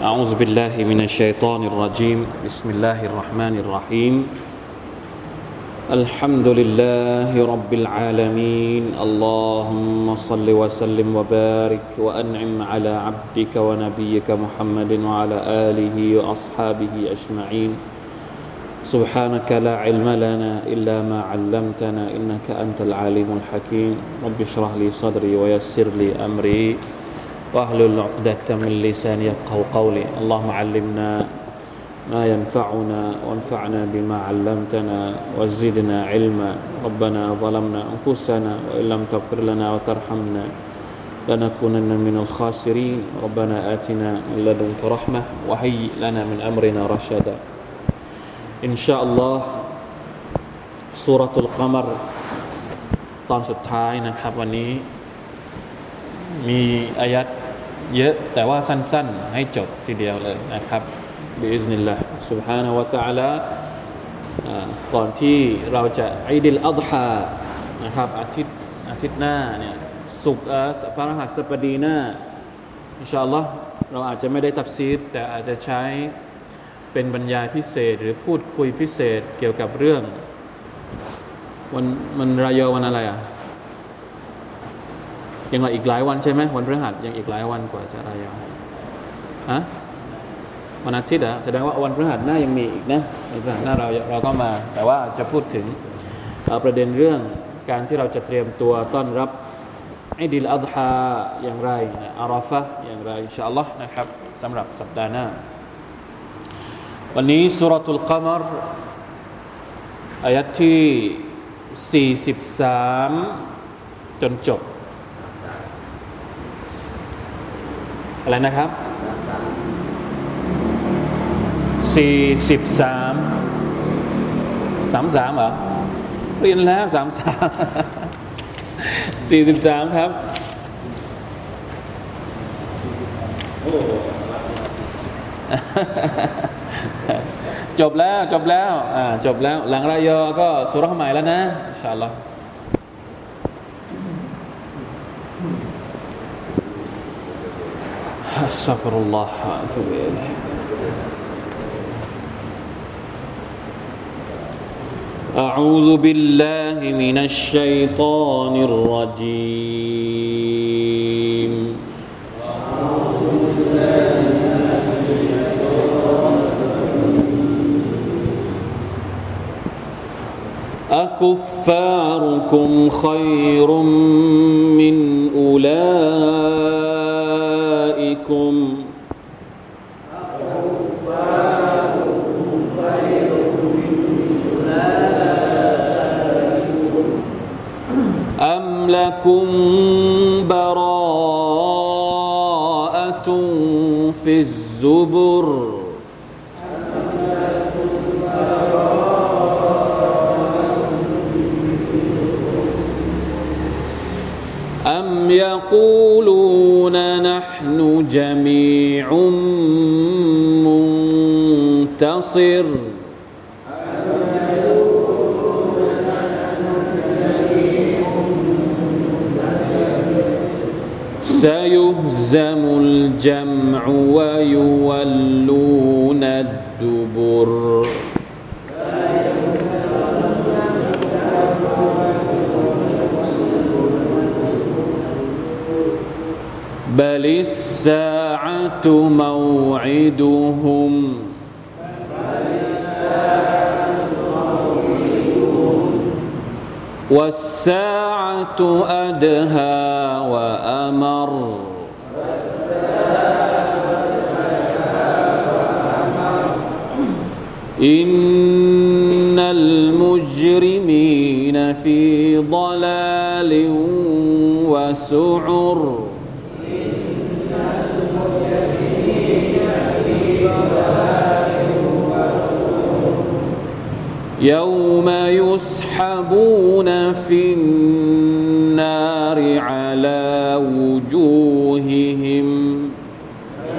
أعوذ بالله من الشيطان الرجيم. بسم الله الرحمن الرحيم. الحمد لله رب العالمين. اللهم صل وسلم وبارك وأنعم على عبدك ونبيك محمد وعلى آله وأصحابه أجمعين. سبحانك لا علم لنا إلا ما علمتنا إنك أنت العليم الحكيم. رب اشرح لي صدري ويسر لي أمري. واحلل عقدة من لساني يفقه قولي اللهم علمنا ما ينفعنا وانفعنا بما علمتنا وزدنا علما ربنا ظلمنا أنفسنا وإن لم تغفر لنا وترحمنا لنكونن من الخاسرين ربنا آتنا من لدنك رحمة وهيئ لنا من أمرنا رشدا إن شاء الله سورة القمر ตอนสุดท้ายนะครับวันนี้ มีอายัด เยอะแต่ว่าสั้นๆ ให้จบทีเดียวเลยนะครับบิอิสนิลลาห์ سبحانه และ تعالى ก่อนที่เราจะอิดิลอัฎฮานะครับอาทิตย์อาทิตย์หน้าเนี่ยสุกร์พระรหัสบดีหน้าอินชาอัลลอฮ์เราอาจจะไม่ได้ตัฟซีดแต่อาจจะใช้เป็นบรรยายพิเศษ หรือพูดคุยพิเศษเกี่ยวกับเรื่อง วันมันรายอวันอะไรอ่ะ ยังอีกหลายวันใช่ไหมวันพฤหัสยังอีกหลายวันกว่าจะรายอฮะวันอาทิตย์อะแสดงว่าวันพฤหัสหน้ายังมีอีกนะวันพฤหัสหน้าเราเราก็มา แต่ว่าจะพูดถึงประเด็นเรื่องการที่เราจะเตรียมตัวต้อนรับไอดิลอัฎฮาอย่างไรอาราฟะอย่างไรอินชาอัลลอฮ์นะครับสำหรับสัปดาห์หน้า วันนี้สุรทูลกามรอายัดที่ 43 จนจบ อะไรนะครับสี่สิบสามสามสามเหรอเรียนแล้วสามสามสี่สิบสามครับจบแล้วจบแล้วอ่าจบแล้ว หลังรายอก็สุรหม่แล้วนะอินชาอัลลอฮ์ أستغفر الله وأتوب إليه. أعوذ بالله من الشيطان الرجيم. أكفاركم خير من أولئكم لكم براءة في الزبر. والساعة أدهى وأمر. إن يوم يسحبون في النار على وجوههم.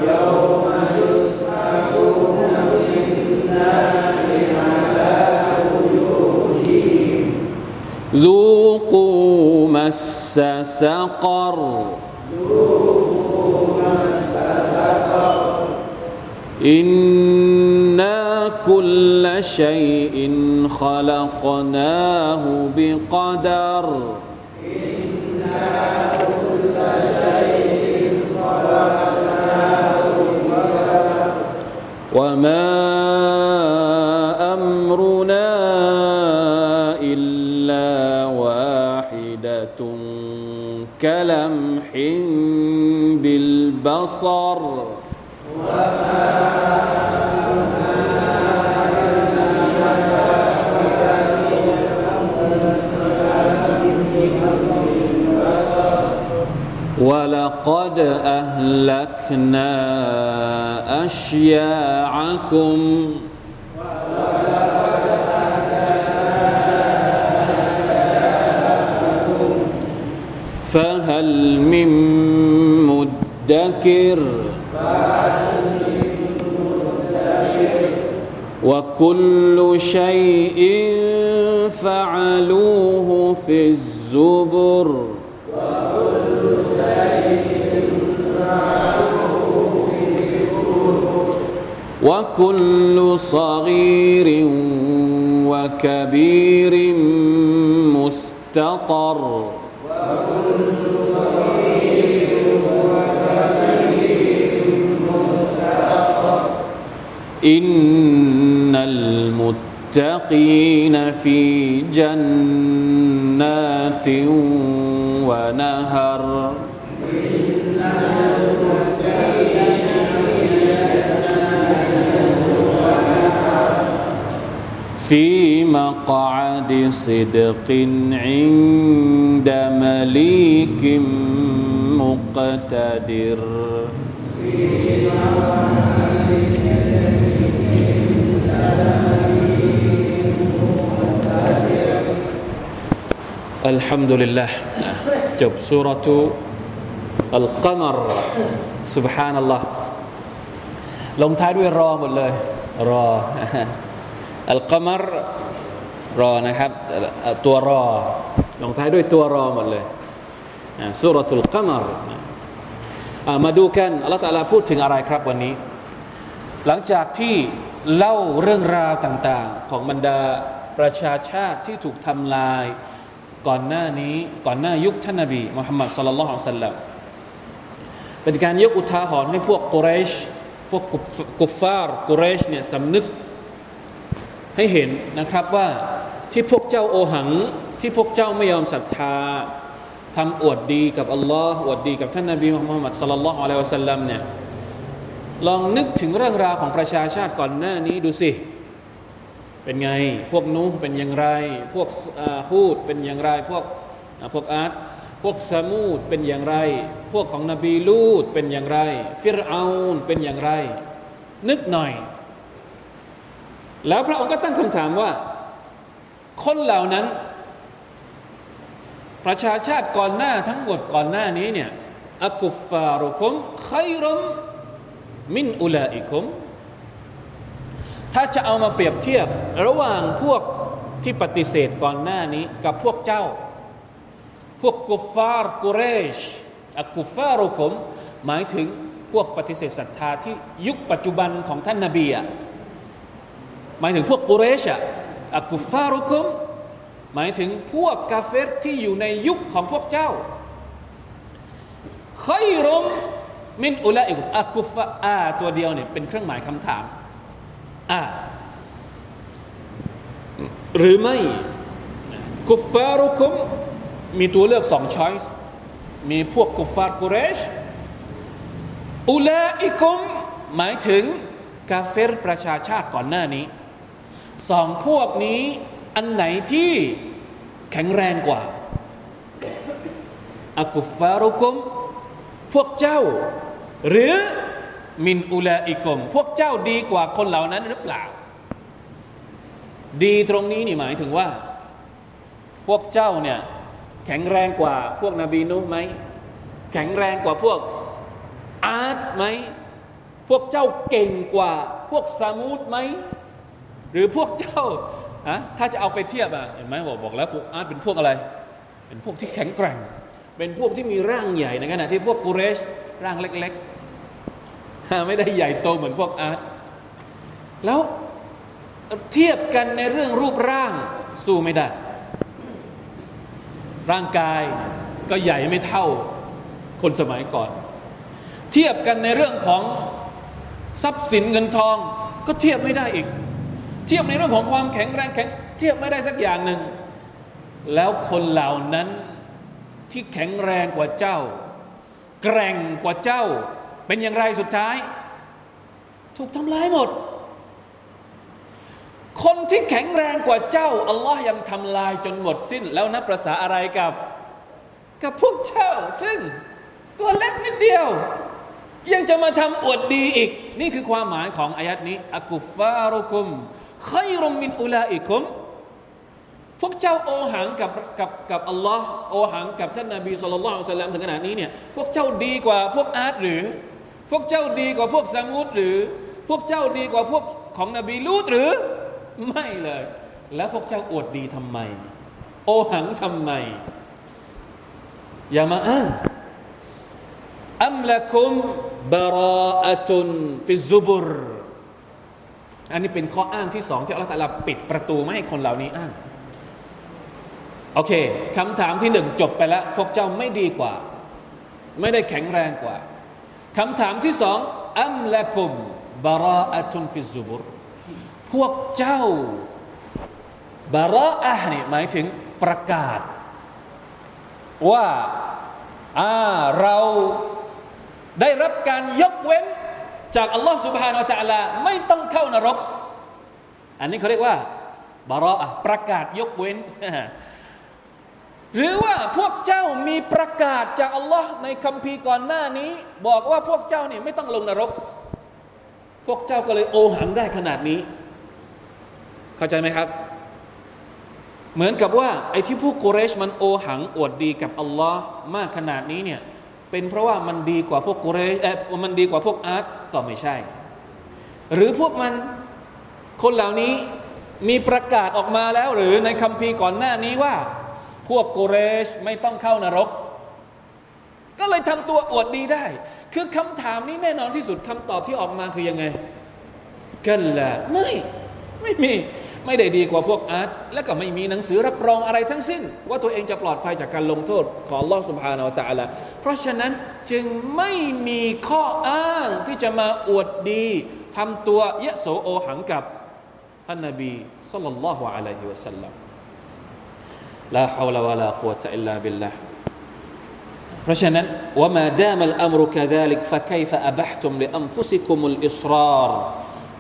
يوم يسحبون في النار على وجوههم ذوقوا مس سقر. إنا كل شيء خلقناه بقدر. إنا كل شيء خلقناه بقدر وما أمرنا إلا واحدة كلمح بالبصر. ولقد أهلكنا أشياعكم. فهل من مدكر؟ وكل شيء فعلوه في الزبر. وكل صغير وكبير مستطر. إن المتقين في جنات ونهر. في مقعد صدق عند مليك مقتدر الحمد لله จบสุรทูอัลกัมร سبحان الله ลงท้ายด้วยรอหมดเลย รอ อัลกมรรอนะครับ ตัวรอลงท้ายด้วยตัวรอหมดเลยสุรทูลกมรมาดูกันอัลลอฮฺตะลาพูดถึงอะไรครับวันนี้ หลังจากที่เล่าเรื่องราวต่างๆ ของบรรดาประชาชาติที่ถูกทำลาย ก่อนหน้านี้ก่อนหน้ายุคท่านนบีมุฮัมมัดสุลลัลของสัลลัมเป็นการยกอุทาหรณ์ให้พวกกุเรช พวกกุฟฟาร์กุเรชเนี่ยสำนึก ให้เห็นนะครับว่าที่พวกเจ้าโอหัง ที่พวกเจ้าไม่ยอมศรัทธาทำอวดดีกับอัลลอฮ์อวดดีกับท่านนบีมุฮัมมัดสลลัลของอะลัยฮิวะสัลลัมเนี่ยลองนึกถึงเรื่องราวของประชาชาติก่อนหน้านี้ดูสิ เป็นไง พวกนูเป็นอย่างไร พวกฮูดเป็นอย่างไร พวกพวกอาร์ตพวกสมูดเป็นอย่างไร พวกของนบีลูดเป็นอย่างไร ฟิรเอานเป็นอย่างไร นึกหน่อย แล้วพระองค์ก็ตั้งคำถามว่า คนเหล่านั้น ประชาชาติก่อนหน้าทั้งหมดก่อนหน้านี้เนี่ยอักุฟฟารุคุมไครมมินอุลาอิคุมถ้าจะเอามาเปรียบเทียบระหว่างพวกที่ปฏิเสธก่อนหน้านี้กับพวกเจ้า พวกกุฟาร์กุเรชอักุฟารุกมหมายถึงพวกปฏิเสธศรัทธาที่ยุคปัจจุบันของท่านนาบีอะ หมายถึงพวกกุเรชอะอักุฟารุกมหมายถึงพวกกาเฟรที่อยู่ในยุคของพวกเจ้าใครรมมินอุลาอิกุอักุฟาอาตัวเดียวเนี่ยเป็นเครื่องหมายคำถามอ่าหรือไม่กุฟารุคุมมีตัวเลือกสองช้อยส์มีพวกกุฟาร์กุเรชอุลาอิคุมหมายถึงกาเฟรประชาชาติก่อนหน้านี้ สองพวกนี้อันไหนที่แข็งแรงกว่าอากุฟฟารุคุม พวกเจ้า หรือมินอุลาอิกมพวกเจ้าดีกว่าคนเหล่านั้นหรือเปล่า ดีตรงนี้นี่หมายถึงว่า พวกเจ้าเนี่ยแข็งแรงกว่าพวกนบีนุไหมแข็งแรงกว่าพวกอาร์ตไหมพวกเจ้าเก่งกว่า พวกซามูดไหม หรือพวกเจ้าอะถ้าจะเอาไปเทียบอะเห็นไหมบอกบอกแล้วพวกอาร์ตเป็นพวกอะไร เป็นพวกที่แข็งแกร่ง เป็นพวกที่มีร่างใหญ่ในขณะที่พวกกุเรชร่างเล็กๆไม่ได้ใหญ่โตเหมือนพวกอาร์ตแล้วเทียบกันในเรื่องรูปร่างสู้ไม่ได้ ร่างกายก็ใหญ่ไม่เท่าคนสมัยก่อน เทียบกันในเรื่องของทรัพย์สินเงินทองก็เทียบไม่ได้อีก ทียบในเรื่องของความแข็งแรงแข็งเทียบไม่ได้สักอย่างหนึ่ง แล้วคนเหล่านั้นที่แข็งแรงกว่าเจ้า แกร่งกว่าเจ้า เป็นอย่างไรสุดท้าย ถูกทำลายหมด คนที่แข็งแรงกว่าเจ้า อัลลอฮ์ยังทำลายจนหมดสิ้น แล้วนับประษาอะไรกับ กับพวกเจ้า ซึ่งตัวเล็กนิดเดียว ยังจะมาทำอวดดีอีก นี่คือความหมายของอายัดนี้ อักุฟารุคุม ขยรมมินอุลาอิคุมพวกเจ้าโอหังกับกับกับอัลลอฮ์โอหังกับท่านนาบีสุลต่านสัลลัมถึงขนาดนี้เนี่ยพวกเจ้าดีกว่าพวกอาร์ตหรือ พวกเจ้าดีกว่าพวกสมุดหรือ พวกเจ้าดีกว่าพวกของนบีลูตหรือ ไม่เลย แล้วพวกเจ้าอวดดีทำไม โอหังทำไม อย่ามาอ้างอัมละคุมบาราอตุนฟิซุบุร อันนี้เป็นข้ออ้างที่สองที่อัลลอฮฺปิดประตูไม่ให้คนเหล่านี้อ้างโอเคคำถามที่หนึ่งจบไปแล้วพวกเจ้าไม่ดีกว่า ไม่ได้แข็งแรงกว่าคำถามที่สองอัมละคุมบาราอะตุนฟิซุบุรพวกเจ้าบาราอะนี่หมายถึงประกาศ ว่าอ่าเราได้รับการยกเว้น จากอัลลอฮ์สุบฮานาอัลลอฮ์ไม่ต้องเข้านรก อันนี้เขาเรียกว่าบาระประกาศยกเว้น หรือว่าพวกเจ้ามีประกาศจากอัลลอฮ์ในคัมภีร์ก่อนหน้านี้ บอกว่าพวกเจ้าเนี่ยไม่ต้องลงนรก พวกเจ้าก็เลยโอหังได้ขนาดนี้ เข้าใจไหมครับ เหมือนกับว่าไอ้ที่พวกกุเรชมันโอหังอวดดีกับอัลลอฮ์มากขนาดนี้เนี่ย เป็นเพราะว่ามันดีกว่าพวกกุเรชเออมันดีกว่าพวกอาร์ตก็ไม่ใช่ หรือพวกมันคนเหล่านี้มีประกาศออกมาแล้ว หรือในคัมภีร์ก่อนหน้านี้ว่า พวกกุเรชไม่ต้องเข้านรก ก็เลยทำตัวอวดดีได้ คือคำถามนี้แน่นอนที่สุดคำตอบที่ออกมาคือยังไงกันละไม่ไม่มี ไม่ได้ดีกว่าพวกอาร์ตและก็ไม่มีหนังสือรับรองอะไรทั้งสิ้น ว่าตัวเองจะปลอดภัยจากการลงโทษของลอสุภานาตะละเพราะฉะนั้นจึงไม่มีข้ออ้างที่จะมาอวดดีทำตัวยะโสโอหังกับท่านนบีสัลลัลลอฮุอะลัยฮิวะสัลลัมลาฮาวลาวะลากุวตะอิลลาบิลลาห์เพราะฉะนั้นว่ามาดามลอัมรุกะดาลิกฟะไคฟะอับห์ตุมลิอัมฟุซิคุมลอิสราร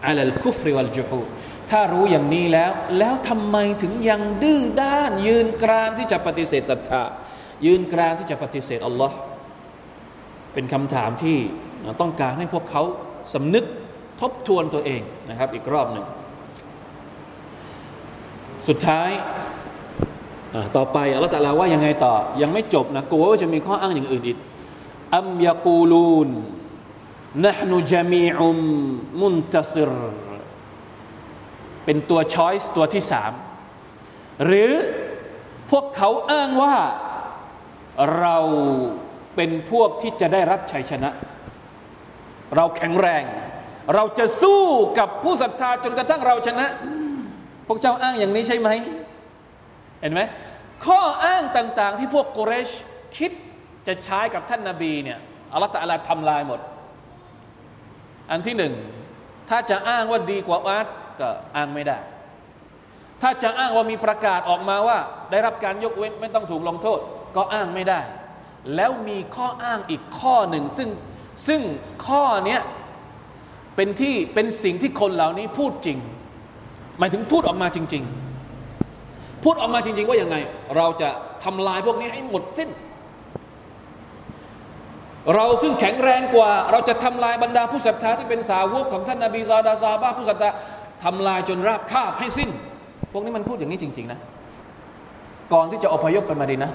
อัลลัลคุฟริวัลจุฮูด ถ้ารู้อย่างนี้แล้ว แล้วทำไมถึงยังดื้อด้าน ยืนกรานที่จะปฏิเสธศรัทธายืนกรานที่จะปฏิเสธอัลลอฮ์เป็นคำถามที่ต้องการให้พวกเขาสำนึกทบทวนตัวเองนะครับ อีกรอบหนึ่ง สุดท้ายต่อไปอัลลอฮฺตะลาว่ายังไงต่อ ยังไม่จบนะกลัวว่าจะมีข้ออ้างอย่างอื่นอีกอัมยากูลูนนะฮ์นุจามีอุมมุนตัซิร เป็นตัวช้อยส์ตัวที่สามหรือพวกเขาอ้างว่าเราเป็นพวกที่จะได้รับชัยชนะ เราแข็งแรง เราจะสู้กับผู้ศรัทธาจนกระทั่งเราชนะ พวกเจ้าอ้างอย่างนี้ใช่ไหม เห็นไหมข้ออ้างต่างๆ ที่พวกกุเรชคิดจะใช้กับท่านนาบีเนี่ยอัลลอฮฺตะลาทำลายหมด อันที่หนึ่ง ถ้าจะอ้างว่าดีกว่าอาร์ต ก็อ้างไม่ได้ ถ้าจะอ้างว่ามีประกาศออกมาว่า ได้รับการยกเว้นไม่ต้องถูกลงโทษ ก็อ้างไม่ได้ แล้วมีข้ออ้างอีกข้อหนึ่ง ซึ่งซึ่งข้อนี้เป็นที่เป็นสิ่งที่คนเหล่านี้พูดจริง หมายถึงพูดออกมาจริง ๆ พูดออกมาจริง ๆ ว่าอยังไง เราจะทำลายพวกนี้ให้หมดสิ้นเราซึ่งแข็งแรงกว่า เราจะทำลายบรรดาผู้ศรัทธาที่เป็นสาวกของท่านนาบีซาดาซาบ้าผู้ศรัทธา ทำลายจนราบคาบให้สิ้น พวกนี้มันพูดอย่างนี้จริง ๆ นะ ก่อนที่จะอพยพกันมาดีนะ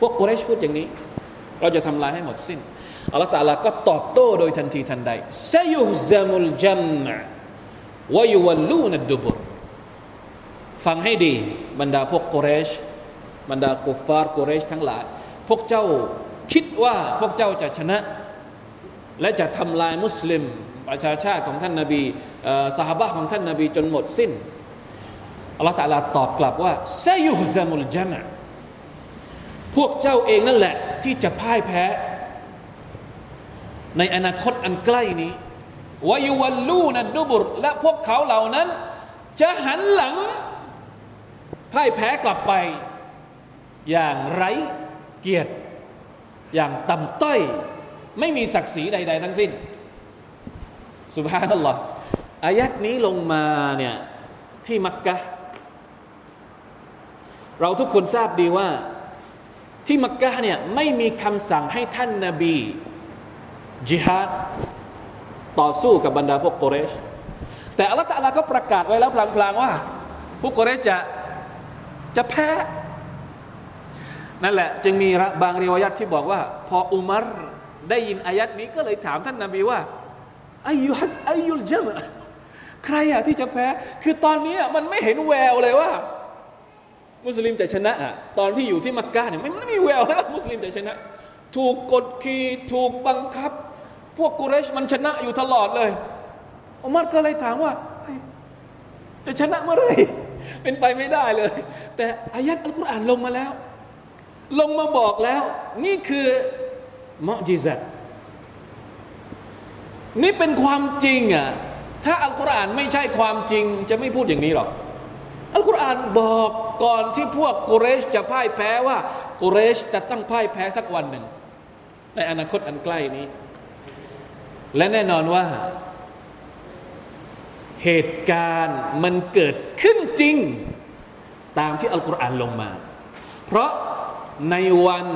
พวกกุเรชพูดอย่างนี้ เราจะทำลายให้หมดสิ้นอัลลอฮฺตาลาก็ตอบโต้โดยทันทีทันใดซยุซามุลจัมวายุวัลลูนัดดุบุรฟังให้ดี บรรดาพวกกุเรช บรรดากุฟฟาร์กุเรชทั้งหลาย พวกเจ้าคิดว่าพวกเจ้าจะชนะ และจะทำลายมุสลิม ประชาชาติของท่านนาบีสหบะของท่านนาบีจนหมดสิ้นอัลลอฮฺตาลาตอบกลับว่าเซยุฮซามุลจามะพวกเจ้าเองนั่นแหละ ที่จะพ่ายแพ้ ในอนาคตอันใกล้นี้วายุวัลลูนัดดุบุรและพวกเขาเหล่านั้น จะหันหลังพ่ายแพ้กลับไป อย่างไร้เกียรติ อย่างต่ำต้อย ไม่มีศักดิ์ศรีใด ๆ ทั้งสิ้น สุบฮานัลลอฮ์อายัดนี้ลงมาเนี่ยที่มักกะเราทุกคนทราบดีว่าที่มักกะเนี่ยไม่มีคำสั่งให้ท่านนาบีจิฮัดต่อสู้กับบรรดาพวกโกเรช แต่อัลลอฮฺตะลาก็ประกาศไว้แล้วพลางๆว่า พวกโกเรชจะจะแพ้ นั่นแหละ จึงมีบางเรีวยัตที่บอกว่า พออุมารได้ยินอายัดนี้ก็เลยถามท่านนาบีว่า อายุฮัสอายุลจมะใครอะที่จะแพ้ คือตอนนี้มันไม่เห็นแววเลยว่า มุสลิมจะชนะอะตอนที่อยู่ที่มักกะเนี่ยไม่มีแววแล้วมุสลิมจะชนะ ถูกกดขี่ถูกบังคับ พวกกุเรชมันชนะอยู่ตลอดเลยอุมัรก็เลยถามว่า จะชนะเมื่อไหร่เป็นไปไม่ได้เลย แต่อายัดอัลกุรอานลงมาแล้ว ลงมาบอกแล้ว นี่คือมอจิซัต นี่เป็นความจริงอะถ้าอัลกุรอานไม่ใช่ความจริง จะไม่พูดอย่างนี้หรอกอัลกุรอานบอกก่อนที่พวกกุเรชจะพ่ายแพ้ว่ากุเรชจะต้องพ่ายแพ้สักวันหนึ่ง ในอนาคตอันใกล้นี้ และแน่นอนว่า เหตุการณ์มันเกิดขึ้นจริง ตามที่อัลกุรอานลงมา เพราะในวัน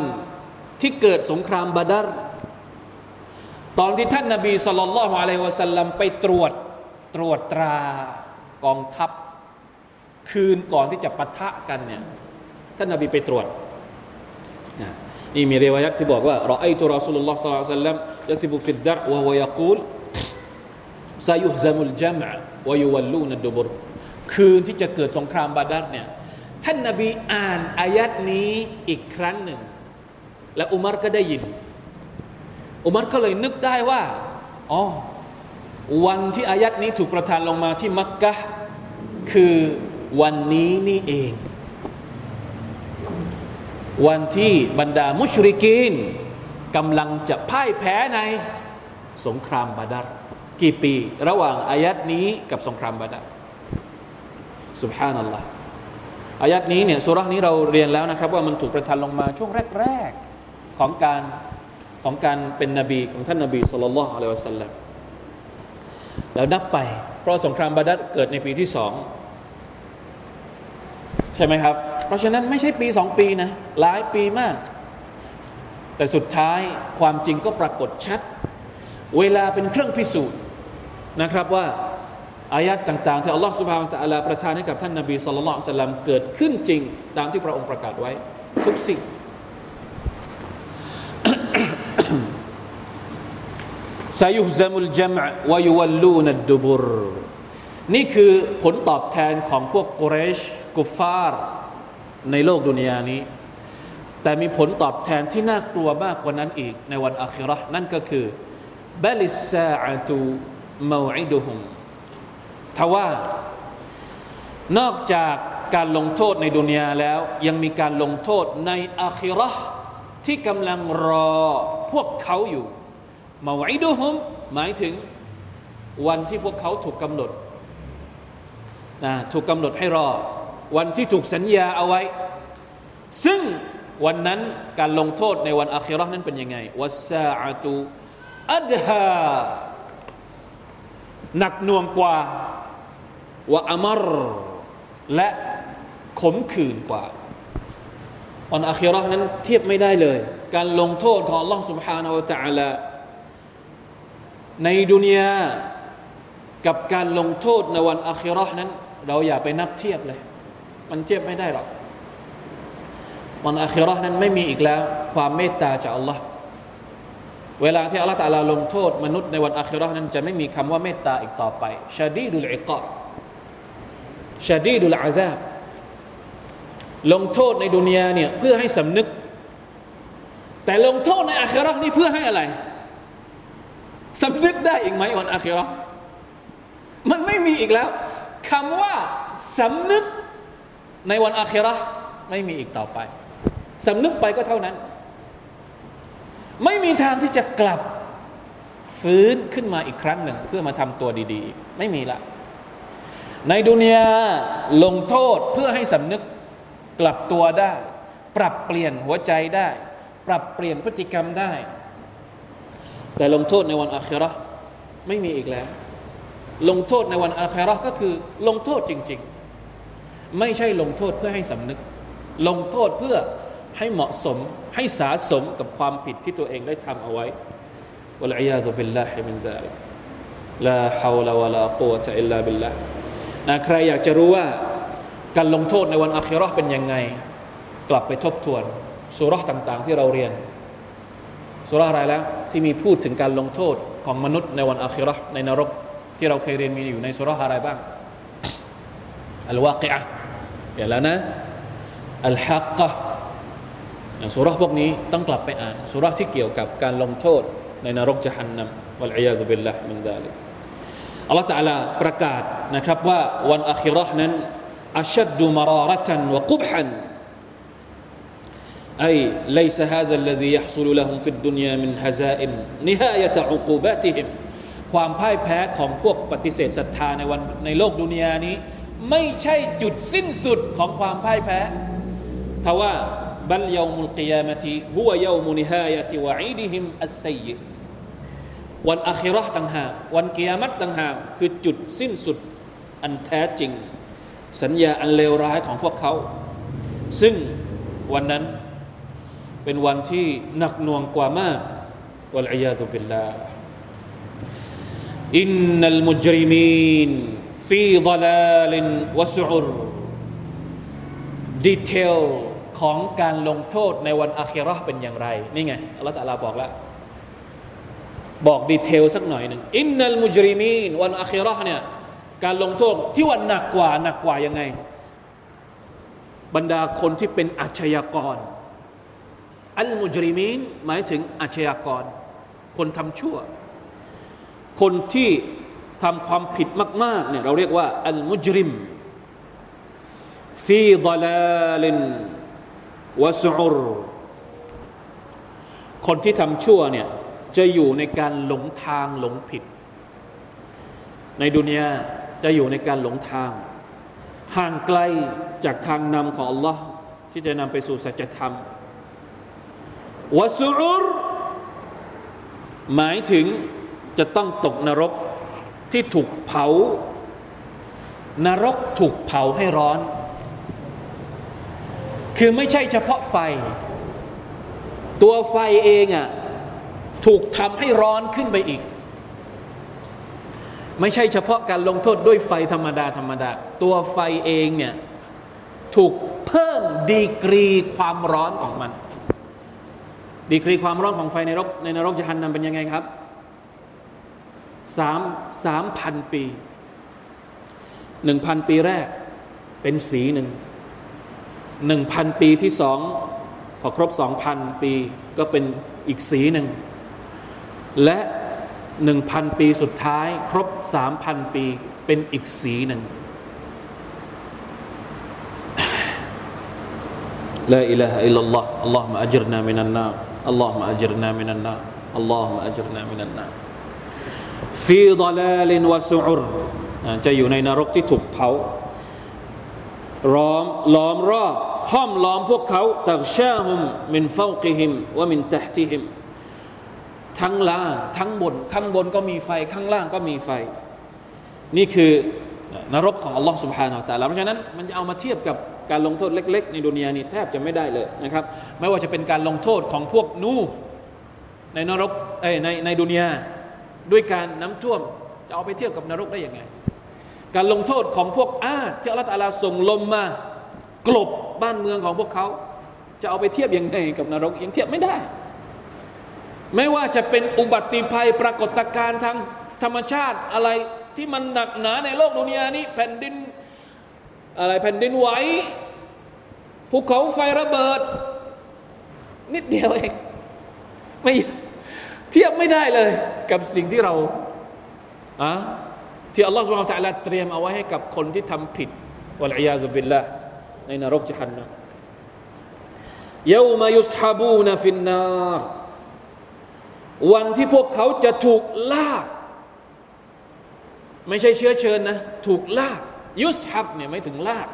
ที่เกิดสงครามบาดาร์ ตอนที่ท่านนาบีสุลต่านละฮ์อะลัยวะสัลลัมไปตรวจตรวจตรากองทัพ คืนก่อนที่จะปะทะกันเนี่ยท่านนาบีไปตรวจนี่มีเรวายักที่บอกว่าเราไอตุรอสุลลอฮ์สัลลัลลสัลลัมยัสิบุฟิดดะวะฮวยกูลซายุฮซามุลจามะวายุวัลลูนัดดุบรคืนที่จะเกิดสงครามบาดัรเนี่ยท่านนบีอ่านอายะฮ์นี้อีกครั้งหนึ่ง และอุมัรก็ได้ยิน อุมัรก็เลยนึกได้ว่าอ๋อวันที่อายะฮ์นี้ถูกประทานลงมาที่มักกะฮ์คือวันนี้นี่เอง วันที่บรรดาمشركين กำลังจะพ่ายแพ้ในสงครามบาดัรกี่ปี ระหว่างอายะฮ์นี้กับสงครามบาดัรสุบฮานัลลอฮ์อายัดนี้เนี่ยสุรานี้เราเรียนแล้วนะครับ ว่ามันถูกประทานลงมาช่วงแรก ๆ ของการ ของการเป็นนบีของท่านนบีสุลต่านละอะลัยวะสัลลัมแล้วนับไป เพราะสงครามบาดัดเกิดในปีที่สองใช่ไหมครับ เพราะฉะนั้นไม่ใช่ปีสองปีนะ หลายปีมาก แต่สุดท้ายความจริงก็ปรากฏชัด เวลาเป็นเครื่องพิสูจน์นะครับว่าอายัดต่างๆที่อัลลอฮฺสุบฮานตะอัลาประทานให้กับท่านนบีสุลต่านละเกิดขึ้นจริงตามที่พระองค์ประกาศไว้ ทุกสิ่ง ซายุฮซามุลจัมวายุวัลลูนัดดุบุรนี่คือผลตอบแทนของพวกกุเรชกุฟาร์ในโลกดุนยานี้ แต่มีผลตอบแทนที่น่ากลัวมากกว่านั้นอีกในวันอัครานั่นก็คือบลิสซาอตูมาอิดุฮุมทว่านอกจากการลงโทษในดุนยาแล้ว ยังมีการลงโทษในอาคิรอที่กำลังรอพวกเขาอยู่ มาไว้ดูฮุมหมายถึงวันที่พวกเขาถูกกำหนดนะถูกกำหนดให้รอ วันที่ถูกสัญญาเอาไว้ ซึ่งวันนั้นการลงโทษในวันอาคิรอนั้นเป็นยังไงวัสซาอตูอัดฮาหนักหน่วงกว่าวะอามรและขมขื่นกว่าวันอาคิรอนั้นเทียบไม่ได้เลย การลงโทษของ Allah سبحانه และ تعالى ในดุนยากับการลงโทษในวันอาคิรอนั้น เราอย่าไปนับเทียบเลย มันเทียบไม่ได้หรอกวันอาคิรอนั้นไม่มีอีกแล้ว ความเมตตาจากอัลลอฮ์เวลาที่อัลลอฮ์ตาลาลงโทษมนุษย์ในวันอาคิรอนั้นจะไม่มีคำว่าเมตตาอีกต่อไปชาดีดุลอิกาชาดีดุลอาซาบลงโทษในดุนยาเนี่ยเพื่อให้สำนึก แต่ลงโทษในอาครานี่เพื่อให้อะไร สำนึกได้อีกไหมวันอาคิรอมันไม่มีอีกแล้วคำว่าสำนึกในวันอาคิรอไม่มีอีกต่อไปสำนึกไปก็เท่านั้น ไม่มีทางที่จะกลับฟื้นขึ้นมาอีกครั้งหนึ่ง เพื่อมาทำตัวดีๆไม่มีละ ในดุนยาลงโทษเพื่อให้สำนึกกลับตัวได้ ปรับเปลี่ยนหัวใจได้ ปรับเปลี่ยนพฤติกรรมได้ แต่ลงโทษในวันอาคิเราะห์ไม่มีอีกแล้ว ลงโทษในวันอาคิเราะห์ก็คือลงโทษจริง ๆ ไม่ใช่ลงโทษเพื่อให้สำนึก ลงโทษเพื่อให้เหมาะสมให้สาสมกับความผิดที่ตัวเองได้ทำเอาไว้والعياذ بالله من ذلك لا حول ولا قوة إلا بالله นะใครอยากจะรู้ว่าการลงโทษในวันอาคิรอเป็นยังไง กลับไปทบทวนสุรษต่าง ๆ ที่เราเรียน สุราอะไรแล้ว ที่มีพูดถึงการลงโทษของมนุษย์ในวันอาคิรอในนรก ที่เราเคยเรียนมีอยู่ในสุราอะไรบ้างอัลวากิอะอย่าแล้วนะอัลฮักกะสุราพวกนี้ต้องกลับไปอ่านสุราที่เกี่ยวกับการลงโทษในนรกจะหันนำวัลอียาตุบิลละมินดาลิอัลลอฮฺสัลาประกาศนะครับว่าวันอาคิรอนั้นอัชดุมารารตันวะกุบฮัน أي ليس هذا الذي يحصل لهم في الدنيا من هزائم نهاية عقوباتهم ความพ่ายแพ้ของพวกปฏิเสธศรัทธาในวันในโลกดุนยานี้ ไม่ใช่จุดสิ้นสุดของความพ่ายแพ้ทว่าบัลยามุลกิยามะติฮุวยามุนิฮายะติวะอีดิฮิมอัสซัยวันอาคิรอห์ต่างหากวันกิยามัตต่างหากคือจุดสิ้นสุดอันแท้จริง สัญญาอันเลวร้ายของพวกเขา ซึ่งวันนั้น เป็นวันที่หนักหน่วงกว่ามาก والعياذ بالله إن المجرمين في ضلال وسعر detail ของการลงโทษในวันอาคิเราะห์เป็นอย่างไร นี่ไงอัลลอฮฺตะลาบอกแล้วบอกดีเทลสักหน่อยหนึ่งอินนัลมุจริมีนวันอาคิรอห์เนี่ยการลงโทษที่วันหนักกว่าหนักกว่ายังไง บรรดาคนที่เป็นอาชญากร อัลมุจริมีนหมายถึงอาชญากร คนทำชั่ว คนที่ทำความผิดมากๆเนี่ยเราเรียกว่าอัลมุจริมฟีดลาลินวะสุรคนที่ทำชั่วเนี่ยจะอยู่ในการหลงทางหลงผิด ในดุนยาจะอยู่ในการหลงทาง ห่างไกลจากทางนำของ Allah ที่จะนำไปสู่สัจธรรม วะสุรหมายถึงจะต้องตกนรกที่ถูกเผา นรกถูกเผาให้ร้อน คือไม่ใช่เฉพาะไฟ ตัวไฟเองอะ่ะถูกทำให้ร้อนขึ้นไปอีก ไม่ใช่เฉพาะการลงโทษด้วยไฟธรรมดาธรรมดา ตัวไฟเองเนี่ยถูกเพิ่มดีกรีความร้อนของมัน ดีกรีความร้อนของไฟในนรกในนรกจะหันนำเป็นยังไงครับสามสามพันปีหนึ่งพันปีแรกเป็นสีหนึ่งหนึ่งพันปีที่สองพอครบสองพันปีก็เป็นอีกสีหนึ่ง และหนึ่งพันปีสุดท้าย ครบสามพันปีเป็นอีกสีหนึ่งลาอิลาฮะอิลลัลลอฮ์อัลลอฮ์มะอัจรนามินันนาอัลลอฮ์มะอัจรนามินันนา อัลลอฮ์มะอัจรนามินันนาฟีดลาลินวะสุรจะอยู่ในนรกที่ถูกเผาล้อมล้อมรอบห้อมล้อมพวกเขาตักชาฮุมมินฟาวกิฮิมวะมินตะติฮิมทั้งล่างทั้งบน ข้างบนก็มีไฟ ข้างล่างก็มีไฟ นี่คือนรกของอัลลอฮ์ سبحانه และ تعالى เพราะฉะนั้นมันจะเอามาเทียบกับ การลงโทษเล็ก ๆ ในดุนยานี่แทบจะไม่ได้เลยนะครับไม่ว่าจะเป็นการลงโทษของพวกนูในนรกในในดุนยาด้วยการน้ำท่วมจะเอาไปเทียบกับนรกได้ยังไง การลงโทษของพวกอาที่อัลลอฮฺตาลาส่งลมมากลบบ้านเมืองของพวกเขา จะเอาไปเทียบยังไงกับนรกยังเทียบไม่ได้ ไม่ว่าจะเป็นอุบัติภัยปรากฏการณ์ทางธรรมชาติอะไรที่มันหนักหนาในโลกดุนยานี้แผ่นดิน อะไรแผ่นดินไหวภูเขาไฟระเบิด นิดเดียวเองไม่เทียบไม่ได้เลย กับสิ่งที่เราอะที่อัลลอฮฺสุบฮานตะลาเตรียมเอาไว้ให้กับคนที่ทำผิดวะลัยยาซุบิลละในนรกจันนะยามายุสฮาบูนฟินนาวันที่พวกเขาจะถูกลาก ไม่ใช่เชื้อเชิญนะ ถูกลาก ยุสฮับเนี่ยไม่ถึงลาก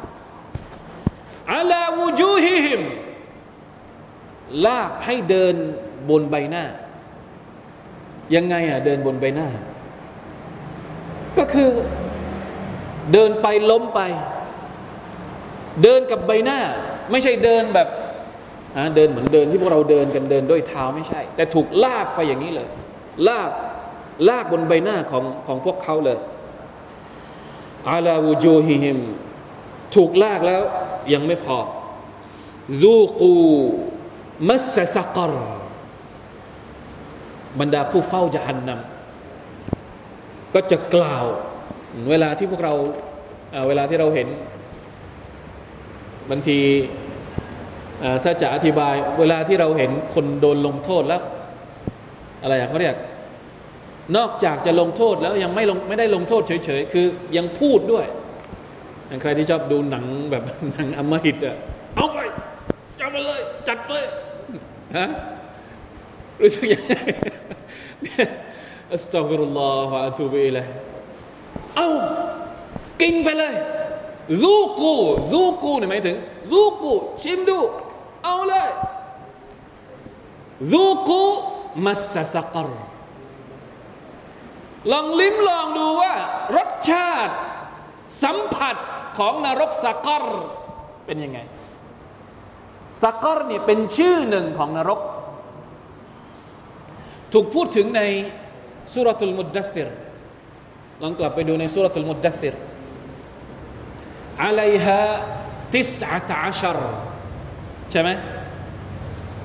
อาลาวูจูฮิฮิมลากให้เดินบนใบหน้า ยังไงอะเดินบนใบหน้า ก็คือเดินไปล้มไป เดินกับใบหน้า ไม่ใช่เดินแบบเดินเหมือนเดินที่พวกเราเดินกันเดินด้วยเท้าไม่ใช่ แต่ถูกลากไปอย่างนี้เลย ลากลากบนใบหน้าของของพวกเขาเลย อาลาวูจูฮิฮิมถูกลากแล้วยังไม่พอรูกูมัสสกรบรรดาผู้เฝ้าจะหันนำก็จะกล่าว เวลาที่พวกเราเวลาที่เราเห็นบางทีถ้าจะอธิบาย เวลาที่เราเห็นคนโดนลงโทษแล้ว อะไรเขาเรียก นอกจากจะลงโทษแล้วยังไม่ลงไม่ได้ลงโทษเฉยๆ คือยังพูดด้วยใครที่ชอบดูหนังแบบหนังอมหิตอะเอาไปจับไปเลย จัดเลยฮะรู้สึกยังไงอัสตัฟิรุลลอฮฺอะตูบิลัยเอากินไปเลยรูกูรูกูเนี่หมายถึงรูกูชิมดู เอาเลยรูกูมัสสะกร ลองลิ้มลองดูว่ารสชาติสัมผัสของนรกสักกรเป็นยังไงสักกรเนี่ยเป็นชื่อหนึ่งของนรก ถูกพูดถึงในสุรทูลมุดดัซิรลองกลับไปดูในสุรทูลมุดดัซิร علي ่ฮะทิสอาตอาชรใช่ไหม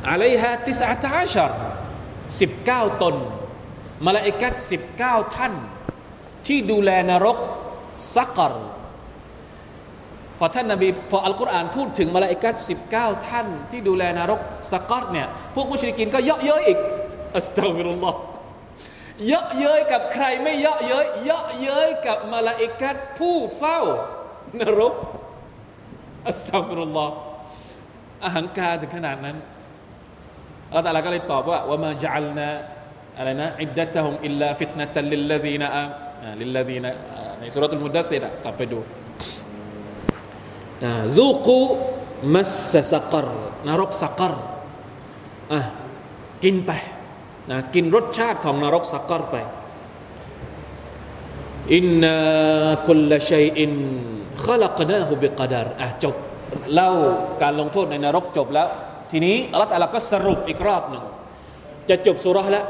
อะลัยฮะทิสอาตอาชรสิบเก้าตน มาลาอิกัดสิบเก้าท่าน ที่ดูแลนรก سقر พอท่านนบีพออัลกุรอานพูดถึงملائكة สิบเก้าท่าน ที่ดูแลนรก سقر เนี่ยพวก مشركين ก็เยาะเย้ยอีก أستغفر الله เยาะเย้ยกับใครไม่เยาะเย้ยเยาะเย้ยกับملائكة ผู้เฝ้านรก أستغفر الله อหังการถึงขนาดนั้นอัลลอฮฺก็เลยตอบว่า وما جعلنا อะไรนะ عدتهم إلا فتنة للذين للذين ใน سورة المدثر กลับไปดู ذوقوا مس سقر นรก سقر อะกินไปนะกินรสชาติของนรก سقر ไปอินนาคุลชัยอินขลักนาหุบิกดารอะจบเล่าการลงโทษในนรกจบแล้ว ทีนี้อัลลอฮฺก็สรุปอีกรอบหนึ่งจะจบสุราแล้ว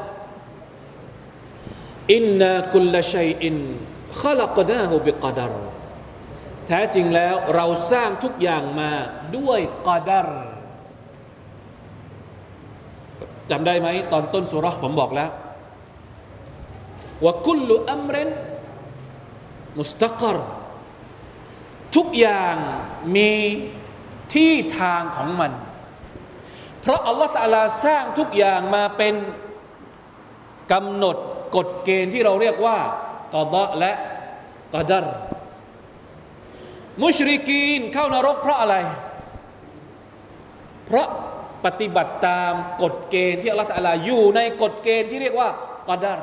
อินนาคุลชัยอินขลักนาหุบิกดารแท้จริงแล้วเราสร้างทุกอย่างมาด้วยกอดารจำได้ไหมตอนต้นสุรผมบอกแล้วว่าคุลอัมรินมุสตะกรทุกอย่างมีที่ทางของมัน เพราะอัลลอฮฺสัลาสร้างทุกอย่างมาเป็นกำหนด กฎเกณฑ์ที่เราเรียกว่ากอดะและกอดัรมุชริกีนเข้านรกเพราะอะไร เพราะปฏิบัติตามกฎเกณฑ์ที่อัลลอฮฺอยู่ในกฎเกณฑ์ที่เรียกว่ากอดัร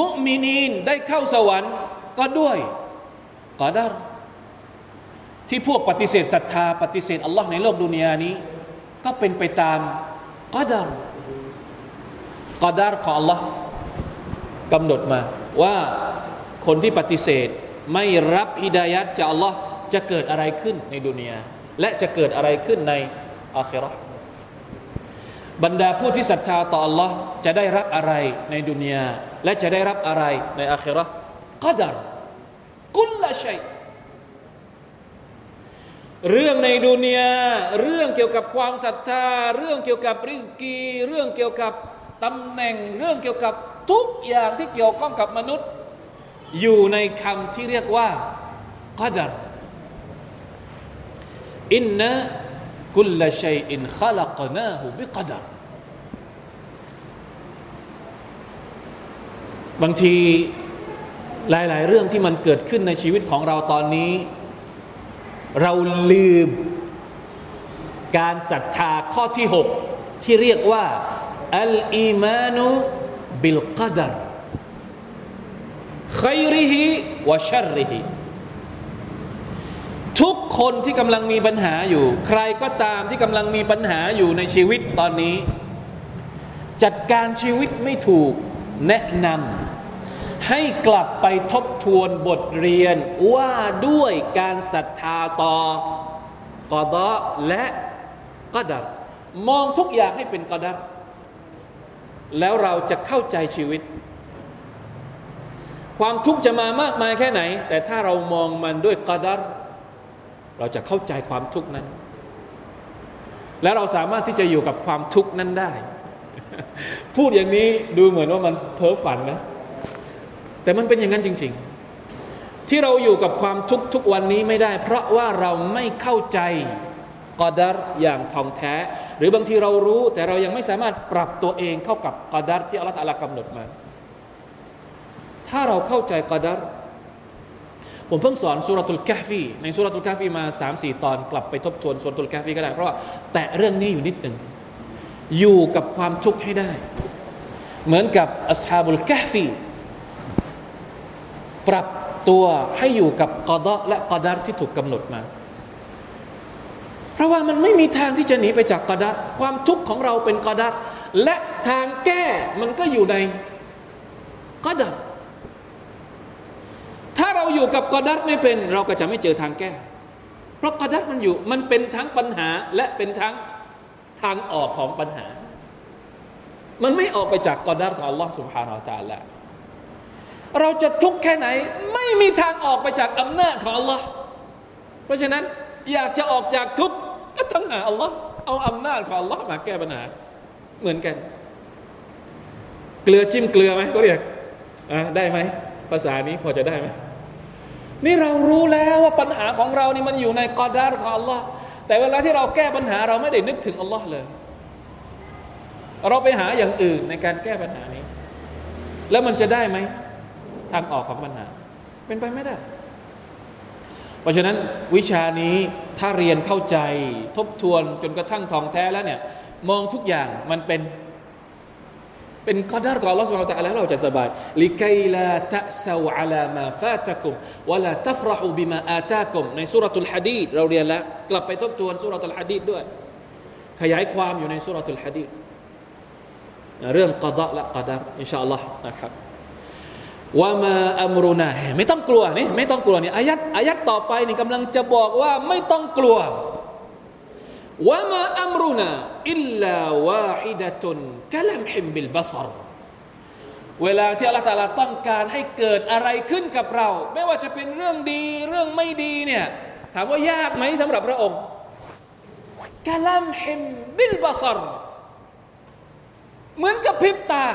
มุมินีนได้เข้าสวรรค์ก็ด้วยกอดารที่พวกปฏิเสธศรัทธา ปฏิเสธอัลลอฮ์ในโลกดุนยานี้ ก็เป็นไปตามกอดาร กอดารของอัลลอฮ์กำหนดมาว่าคนที่ปฏิเสธไม่รับฮิดายัดจากอัลลอฮ์จะเกิดอะไรขึ้นในดุนยาและจะเกิดอะไรขึ้นในอาครอบรรดาผู้ที่ศรัทธาต่อ Allah จะได้รับอะไรในดุนยาและจะได้รับอะไรในอาครอกดารกุลละชัยเรื่องในดุนยาเรื่องเกี่ยวกับความศรัทธา เรื่องเกี่ยวกับริสกี เรื่องเกี่ยวกับ ตำแหน่งเรื่องเกี่ยวกับทุกอย่างที่เกี่ยวข้องกับมนุษย์ อยู่ในคำที่เรียกว่ากดารอินนะกุลชัยอินขลักนาหูบิกดรบางทีหลาย ๆ เรื่องที่มันเกิดขึ้นในชีวิตของเราตอนนี้ เราลืมการศรัทธาข้อที่หกที่เรียกว่า อัลอีมานุบิลกดรขัยริฮิวะชัรริฮิทุกคนที่กำลังมีปัญหาอยู่ ใครก็ตามที่กำลังมีปัญหาอยู่ในชีวิตตอนนี้ จัดการชีวิตไม่ถูกแนะนำให้กลับไปทบทวนบทเรียนว่าด้วยการศรัทธาต่อกอดะและกอดัรมองทุกอย่างให้เป็นกอดัร แล้วเราจะเข้าใจชีวิต ความทุกข์จะมามากมายแค่ไหน แต่ถ้าเรามองมันด้วยกอดัรเราจะเข้าใจความทุกข์นั้น และเราสามารถที่จะอยู่กับความทุกข์นั้นได้ พูดอย่างนี้ดูเหมือนว่ามันเพ้อฝันนะ แต่มันเป็นอย่างนั้นจริง ๆ ที่เราอยู่กับความทุกข์ทุกวันนี้ไม่ได้ เพราะว่าเราไม่เข้าใจ กอดัรอย่างท่องแท้ หรือบางทีเรารู้แต่เรายังไม่สามารถปรับตัวเองเข้ากับกอดัรที่อัลลอฮฺกำหนดมา ถ้าเราเข้าใจกอดัรผมเพิ่งสอนสุรทูลกาฟีในสุรทูลกาฟีมาสามสี่ตอนกลับไปทบทวนสุรทูลกาฟีก็ได้ เพราะว่าแต่เรื่องนี้อยู่นิดหนึ่งอยู่กับความทุกข์ให้ได้ เหมือนกับอัสฮาบุลกาฟีปรับตัวให้อยู่กับกอดะและกอดัรที่ถูกกำหนดมา เพราะว่ามันไม่มีทางที่จะหนีไปจากกอดัรความทุกข์ของเราเป็นกอดัรและทางแก้มันก็อยู่ในกอดัรถ้าเราอยู่กับกอดัตไม่เป็น เราก็จะไม่เจอทางแก้ เพราะกอดัตมันอยู่มันเป็นทั้งปัญหาและเป็นทั้งทางออกของปัญหา มันไม่ออกไปจากกอดัตของ Allah سبحانه และ تعالى เราจะทุกข์แค่ไหน ไม่มีทางออกไปจากอำนาจของ Allah เพราะฉะนั้นอยากจะออกจากทุกข์ ก็ต้องหา Allah เอาอำนาจของ Allah มาแก้ปัญหา เหมือนกัน เกลือจิ้มเกลือไหมก็เรียกได้ไหมภาษานี้พอจะได้ไหมนี่เรารู้แล้วว่าปัญหาของเรานี่มันอยู่ในกอดารของ Allah แต่เวลาที่เราแก้ปัญหาเราไม่ได้นึกถึง Allah เลย เราไปหาอย่างอื่นในการแก้ปัญหานี้ แล้วมันจะได้ไหมทางออกของปัญหา เป็นไปไม่ได้ เพราะฉะนั้นวิชานี้ถ้าเรียนเข้าใจทบทวนจนกระทั่งทองแท้แล้วเนี่ยมองทุกอย่างมันเป็นเป็นกอดารของ Allah سبحانه และ تعالى เราจะสบายลิกัยลาตะซาวอัลามาฟาตะกุมวะลาตัฟรหูบิมาอาตากุมในสุรทูลฮะดีดเราเรียนแล้วกลับไปทบทวนสุรทูลฮะดีดด้วย ขยายความอยู่ในสุรทูลฮะดีดเรื่องกอดะและกอดารอินชาอัลลอฮ์นะครับ وما أمرنا ไม่ต้องกลัวนี่ไม่ต้องกลัวนี่อายัดอายัดต่อไปนี่กำลังจะบอกว่าไม่ต้องกลัวوما أمرنا إلا واحدة كلمح بالبصرเวลาที่อัลลอฮฺตาลาต้องการให้เกิดอะไรขึ้นกับเรา ไม่ว่าจะเป็นเรื่องดีเรื่องไม่ดีเนี่ยถามว่ายากไหมสำหรับพระองค์กะลัมฮิมบิลบัซรเหมือนกับพริบตา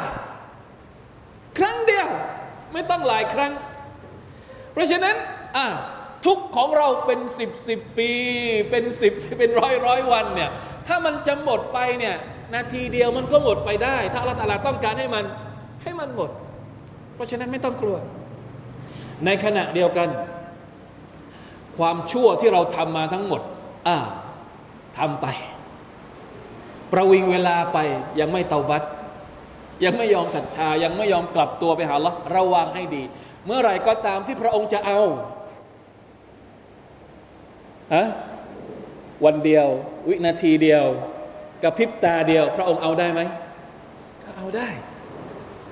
ครั้งเดียว ไม่ต้องหลายครั้ง เพราะฉะนั้นอ่าทุกของเราเป็นสิบสิบปี เป็นสิบเป็นร้อยร้อยวันเนี่ยถ้ามันจะหมดไปเนี่ยนาทีเดียวมันก็หมดไปได้ ถ้าอัลลอฮฺต้องการให้มันให้มันหมด เพราะฉะนั้นไม่ต้องกลัว ในขณะเดียวกัน ความชั่วที่เราทำมาทั้งหมดอ่าทำไป ประวิงเวลาไปยังไม่เตาบัต ยังไม่ยอมศรัทธายังไม่ยอมกลับตัวไปหาละระวังให้ดี เมื่อไหร่ก็ตามที่พระองค์จะเอาฮะวันเดียว วินาทีเดียวกับพริบตาเดียว พระองค์เอาได้ไหมก็เอาได้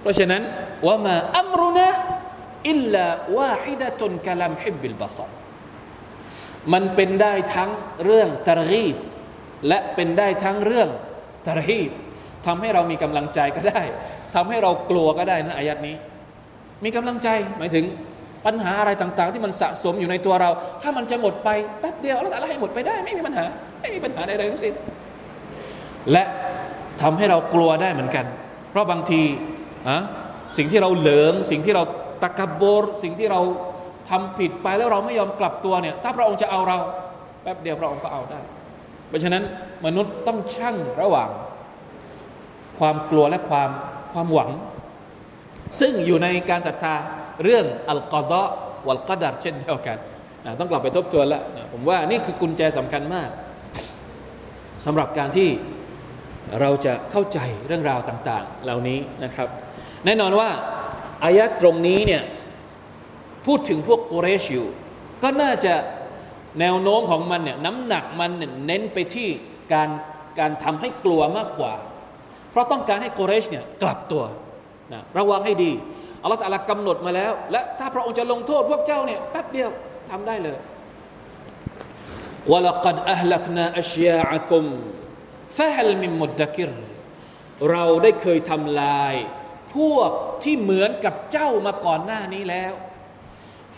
เพราะฉะนั้นوما أمرنا إلا واحدة كلمح بالبصرมันเป็นได้ทั้งเรื่องترغيبและเป็นได้ทั้งเรื่องترهيب ทำให้เรามีกำลังใจก็ได้ทำให้เรากลัวก็ได้นะอายัดนี้ มีกำลังใจหมายถึงปัญหาอะไรต่าง ๆ ที่มันสะสมอยู่ในตัวเรา ถ้ามันจะหมดไปแป๊บเดียวแล้วแต่ละให้หมดไปได้ ไม่มีปัญหา ไม่มีปัญหาใดๆทั้งสิ้นและทำให้เรากลัวได้เหมือนกัน เพราะบางทีอะสิ่งที่เราเหลิง สิ่งที่เราตะกบรสิ่งที่เราทำผิดไปแล้วเราไม่ยอมกลับตัวเนี่ย ถ้าพระองค์จะเอาเราแป๊บเดียวพระองค์ก็เอาได้ เพราะฉะนั้นมนุษย์ต้องชั่งระหว่าง ความกลัวและความความหวัง ซึ่งอยู่ในการศรัทธาเรื่องอัลกอดะวัลกอดัรเช่นเดียวกันนะต้องกลับไปทบทวนแล้วนะผมว่านี่คือกุญแจสำคัญมากสำหรับการที่เราจะเข้าใจเรื่องราวต่าง ๆ เหล่านี้นะครับ แน่นอนว่าอายะตรงนี้เนี่ยพูดถึงพวกกุเรชอยู่ก็น่าจะแนวโน้มของมันเนี่ยน้ำหนักมันเน้นไปที่การการทำให้กลัวมากกว่า เพราะต้องการให้กุเรชเนี่ยกลับตัวนะระวังให้ดีอัลลอฮฺตะลากำหนดมาแล้ว และถ้าพระองค์จะลงโทษพวกเจ้าเนี่ยแป๊บเดียวทำได้เลยวะลักดอัลลักนาอัชยาอักุมฟะฮัลมิมุดดะกิรเราได้เคยทำลาย พวกที่เหมือนกับเจ้ามาก่อนหน้านี้แล้ว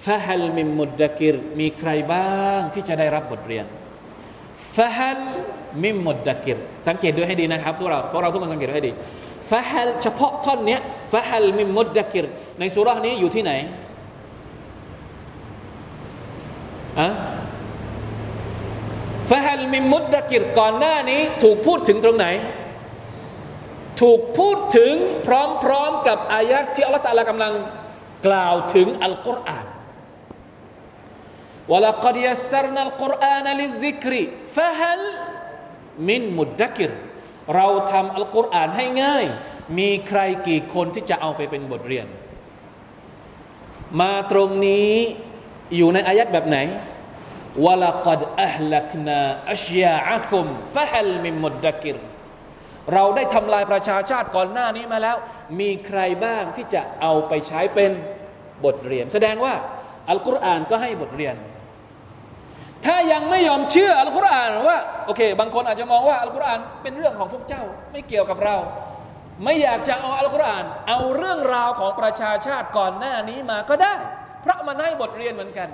ฟะฮัลมิมุดดะกิรมีใครบ้างที่จะได้รับบทเรียนฟะฮัล มิมุดดะกิรสังเกตด้วยให้ดีนะครับพวกเราพวกเราทุกคนสังเกตด้วยให้ดีฟะฮัลเฉพาะท่อนนี้ฟะฮัลมิมุดดะกิรในสุรานี้อยู่ที่ไหนอะฟะฮัลมิมุดดะกิรก่อนหน้านี้ถูกพูดถึงตรงไหน ถูกพูดถึงพร้อมๆกับอายะที่อัลลอฮฺตาลากำลังกล่าวถึงอัลกุรอานวะลักด มินมุดดะกิรเราทำอัลกุรอานให้ง่าย มีใครกี่คนที่จะเอาไปเป็นบทเรียน มาตรงนี้อยู่ในอายัดแบบไหนวะลัดอัลลักนาอัชยาอัคุมฟะฮัลมินมุดดะกิรเราได้ทำลายประชาชาติก่อนหน้านี้มาแล้ว มีใครบ้างที่จะเอาไปใช้เป็นบทเรียน แสดงว่าอัลกุรอานก็ให้บทเรียน ถ้ายังไม่ยอมเชื่ออัลกุรอานว่าโอเค บางคนอาจจะมองว่าอัลกุรอานเป็นเรื่องของพวกเจ้าไม่เกี่ยวกับเรา ไม่อยากจะเอาอัลกุรอาน เอาเรื่องราวของประชาชาติก่อนหน้านี้มาก็ได้ เพราะมันให้บทเรียนเหมือนกัน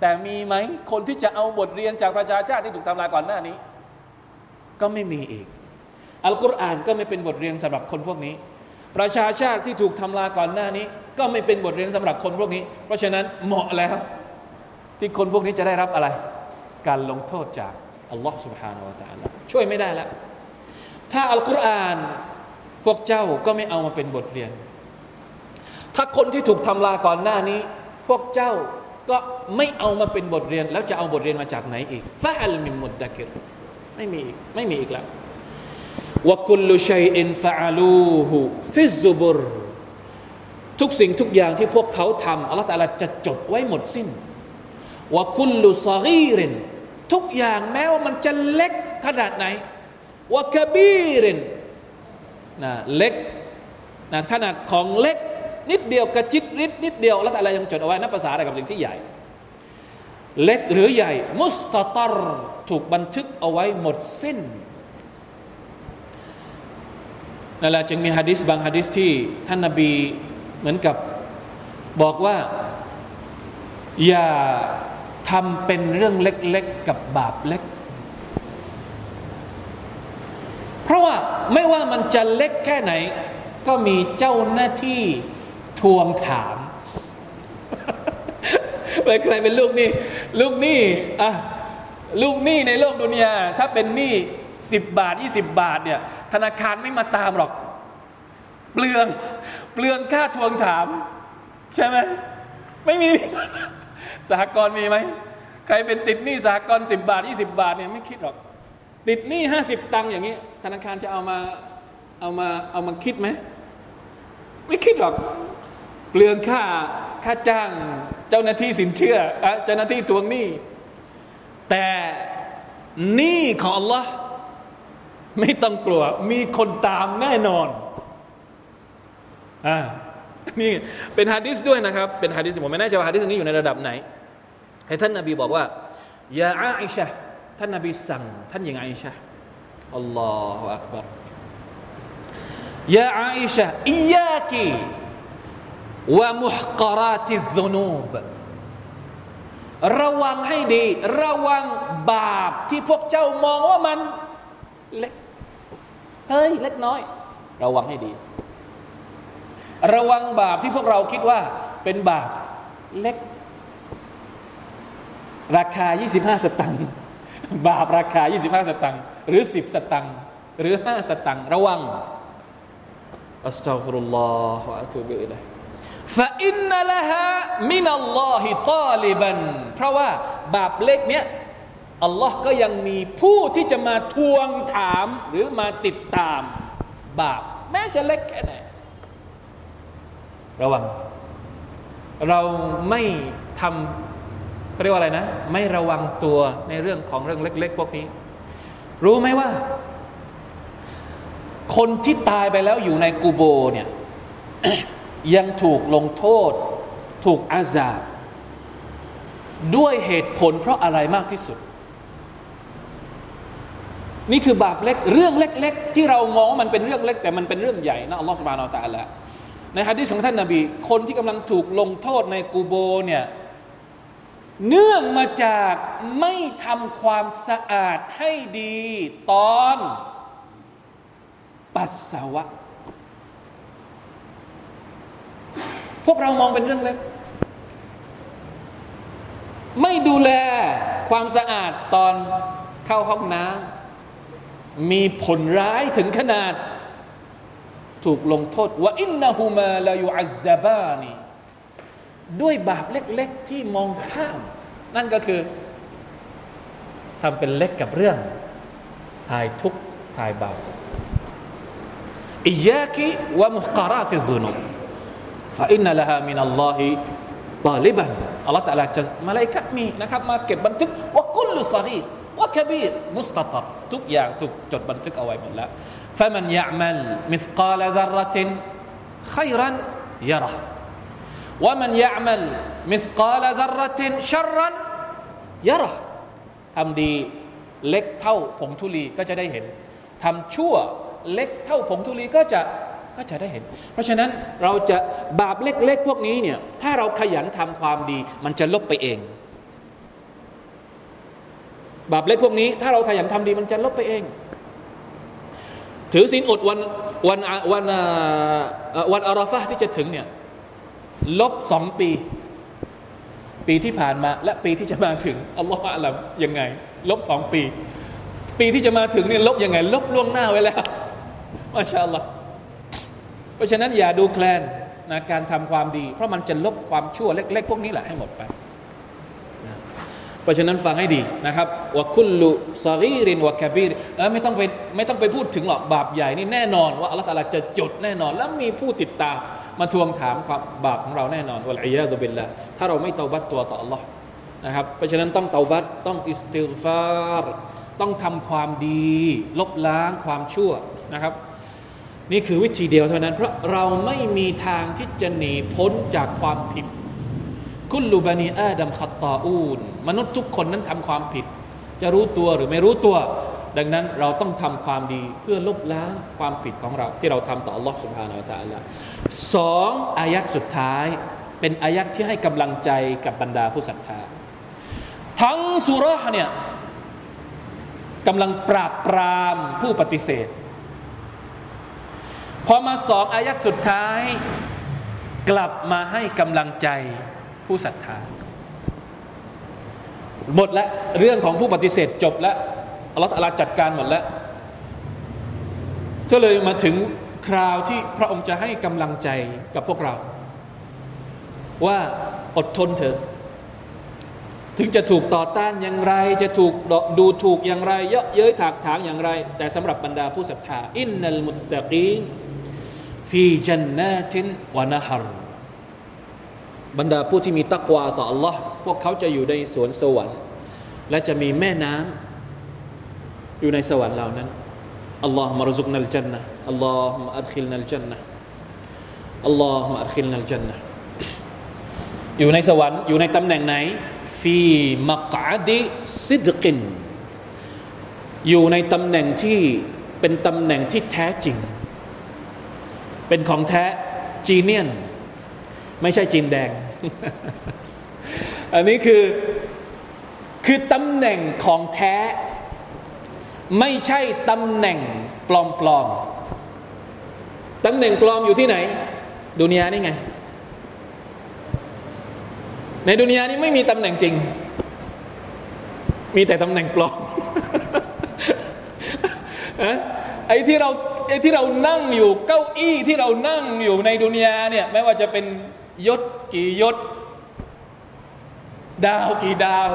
แต่มีไหมคนที่จะเอาบทเรียนจากประชาชาติที่ถูกทำลายก่อนหน้านี้ ก็ไม่มีอีก อัลกุรอานก็ไม่เป็นบทเรียนสำหรับคนพวกนี้ ประชาชาติที่ถูกทำลายก่อนหน้านี้ ก็ไม่เป็นบทเรียนสำหรับคนพวกนี้ เพราะฉะนั้นเหมาะแล้ว ที่คนพวกนี้จะได้รับอะไร การลงโทษจากอัลลอฮ์ سبحانه และ تعالى ช่วยไม่ได้แล้ว ถ้าอัลกุรอานพวกเจ้าก็ไม่เอามาเป็นบทเรียน ถ้าคนที่ถูกทำลายก่อนหน้านี้ พวกเจ้าก็ไม่เอามาเป็นบทเรียน แล้วจะเอาบทเรียนมาจากไหนอีกฟะอัลมิมุดดะกิรไม่มีอีกไม่มีอีกแล้ววกุลชัยอินฟะอาลูฮูฟิซุบุรทุกสิ่งทุกอย่างที่พวกเขาทำอัลลอฮฺตาลาจะจดไว้หมดสิ้น วกุลลุซากีรินทุกอย่างแม้ว่ามันจะเล็กขนาดไหนวกบีรินนะเล็กนะขนาดของเล็ก นิดเดียวกระจิตนิดนิดเดียวแล้วอะไรยังจดเอาไว้นับภาษาอะไรกับสิ่งที่ใหญ่ เล็กหรือใหญ่ มุสตตรถูกบันทึกเอาไว้หมดสิ้นนั่นแหละจึงมีฮะดิษบางฮะดิษที่ท่านนาบีเหมือนกับบอกว่า อย่า ทำเป็นเรื่องเล็กๆกับบาปเล็ก เพราะว่าไม่ว่ามันจะเล็กแค่ไหน ก็มีเจ้าหน้าที่ทวงถามเป็นใครเป็นลูกนี้ลูกนี้อะลูกหนี้ในโลกดุนยาถ้าเป็นหนี้สิบบาทยี่สิบบาทเนี่ย ธนาคารไม่มาตามหรอก เปลืองเปลืองค่าทวงถาม ใช่ไหมไม่มี สหกรณ์มีไหมใครเป็นติดหนี้สหกรณ์สิบบาทยี่สิบาทเนี่ยไม่คิดหรอก ติดหนี้ห้าสิบตังค์อย่างนี้ ธนาคารจะเอามาเอามาเอามาคิดไหมไม่คิดหรอกเปลืองค่าค่าจ้าง เจ้าหน้าที่สินเชื่อเจ้าหน้าที่ทวงหนี้ แต่หนี้ของ Allah ไม่ต้องกลัว มีคนตามแน่นอนอ่า นี่เป็นฮะดิษด้วยนะครับ เป็นฮะดิษผมไม่แน่ใจว่าฮะดิษนี้อยู่ในระดับไหนให้ท่านนาบีบอกว่ายาอาอิชะท่านนาบีสั่ง ท่านหญิงอาอิชะอัลลอฮฺอักบารยาอาอิชะอียากีวะมุฮกราติซุนูบระวังให้ดี ระวังบาปที่พวกเจ้ามองว่ามันเล็กเฮ้ยเล็กน้อย ระวังให้ดี ระวังบาปที่พวกเราคิดว่าเป็นบาปเล็ก ราคา 25 สตังค์บาปราคา 25 สตังค์หรือ 10 สตังค์หรือ 5 สตังค์ระวังأستغفر الله وأتوب إليه فإن لها من الله طالباเพราะว่าบาปเล็กเนี้ยอัลลอฮ์ก็ยังมีผู้ที่จะมาทวงถามหรือมาติดตาม บาปแม้จะเล็กแค่ไหน ระวัง เราไม่ทำเรียกว่าอะไรนะ ไม่ระวังตัวในเรื่องของเรื่องเล็ก ๆ พวกนี้ รู้ไหมว่า คนที่ตายไปแล้วอยู่ในกูโบเนี่ยยังถูกลงโทษ ถูกอาซาบด้วยเหตุผลเพราะอะไรมากที่สุด นี่คือบาปเล็ก เรื่องเล็ก ๆ ที่เรามองมันเป็นเรื่องเล็ก แต่มันเป็นเรื่องใหญ่นะอัลลอฮฺสุบานอัลตะละ ในฮะดีษของท่านนาบี คนที่กำลังถูกลงโทษในกูโบเนี่ยเนื่องมาจากไม่ทำความสะอาดให้ดีตอนปัสสาวะ พวกเรามองเป็นเรื่องเล็ก ไม่ดูแลความสะอาดตอนเข้าห้องน้ำมีผลร้ายถึงขนาด ถูกลงโทษว่าอินนาฮูมาลายูอัซบานีด้วยบาปเล็กๆที่มองข้าม นั่นก็คือทำเป็นเล็กกับเรื่องทายทุกทายเบาอิยาคิวะมุฮการาติซุนุฟาอินนัลฮามินัลลอฮิตาลิบันอัลลอฮฺตะลาจะมาลายกัดมีนะครับมาเก็บบันทึกว่ากุลลุสรี ว่าคบีรมุสตตับทุกอย่างถูกจดบันทึกเอาไว้หมดแล้วฟะมันยะมัลมิสกาลซารตินขัยรันยะรห์ว่ามันยะมัลมิสกาลซารตินชรรันยะรห์ทำดีเล็กเท่าผงทุลีก็จะได้เห็นทำชั่วเล็กเท่าผงทุลีก็จะก็จะได้เห็น เพราะฉะนั้นเราจะบาปเล็กๆพวกนี้เนี่ยถ้าเราขยันทำความดี มันจะลบไปเอง บาปเล็กพวกนี้ ถ้าเราขยันทำดีมันจะลบไปเอง ถือศีลอดวันวันวันวันอาราฟะที่จะถึงเนี่ยลบสองปี ปีที่ผ่านมา และปีที่จะมาถึงอัลลอฮฺอัลลัมยังไง ลบสองปี ปีที่จะมาถึงเนี่ยลบยังไง ลบล่วงหน้าไว้แล้วมาชาอัลลอฮ์เพราะฉะนั้นอย่าดูแคลนนะการทำความดี เพราะมันจะลบความชั่วเล็ก ๆ พวกนี้แหละให้หมดไป เพราะฉะนั้นฟังให้ดีนะครับว่าคุลุซารีรินวะคาบีรแล้วไม่ต้องไปไม่ต้องไปพูดถึงหรอกบาปใหญ่นี่แน่นอนว่าอัลลอฮฺตาลาจะจดแน่นอน แล้วมีผู้ติดตามมาทวงถามความบาปของเราแน่นอนวะลัยยาซุบิลละถ้าเราไม่เตาบัตตัวต่อ Allah นะครับเพราะฉะนั้นต้องเตาบัตต้องอิสติลฟารต้องทำความดี ลบล้างความชั่วนะครับ นี่คือวิธีเดียวเท่านั้น เพราะเราไม่มีทางที่จะหนีพ้นจากความผิด คุลูบานีอาดัมขัตตาอูนมนุษย์ทุกคนนั้นทำความผิด จะรู้ตัวหรือไม่รู้ตัว ดังนั้นเราต้องทำความดีเพื่อลบล้างความผิดของเรา ที่เราทำต่อ Allah سبحانه และ تعالى สองอายัดสุดท้าย เป็นอายัดที่ให้กำลังใจกับบรรดาผู้ศรัทธา ทั้งสุรษเนี่ยกำลังปราบปรามผู้ปฏิเสธพอมาสองอายัดสุดท้าย กลับมาให้กำลังใจ ผู้ศรัทธาหมดแล้วเรื่องของผู้ปฏิเสธจบแล้วอัลลอฮฺจัดการหมดแล้ว ก็เลยมาถึงคราวที่พระองค์จะให้กำลังใจกับพวกเรา ว่าอดทนเถอะถึงจะถูกต่อต้านอย่างไร จะถูกดูถูกอย่างไร เยอะเย้ยถากถางอย่างไร แต่สำหรับบรรดาผู้ศรัทธาอินนัลมุตตะกีนفي جنات ونهر บรรดาผู้ที่มีตักวาต่อ อัลลอฮ์ พวกเขาจะอยู่ในสวนสวรรค์ และจะมีแม่น้ำอยู่ในสวรรค์เหล่านั้นاللهم ارزقنا الجنة اللهم أدخلنا الجنة اللهم أدخلنا الجنةอยู่ในสวรรค์อยู่ในตำแหน่งไหนفي مقعد صدق อยู่ในตำแหน่งที่เป็นตำแหน่งที่แท้จริง เป็นของแท้จีเนียน ไม่ใช่จีนแดง อันนี้คือคือตำแหน่งของแท้ ไม่ใช่ตำแหน่งปลอมๆตำแหน่งปลอมอยู่ที่ไหน ดุนยานี่ไง ในดุนยานี้ไม่มีตำแหน่งจริง มีแต่ตำแหน่งปลอมไอ้ที่เราไอ้ที่เรานั่งอยู่เก้าอี้ที่เรานั่งอยู่ในดุนยาเนี่ยไม่ว่าจะเป็น ยศกี่ยศ ดาวกี่ดาว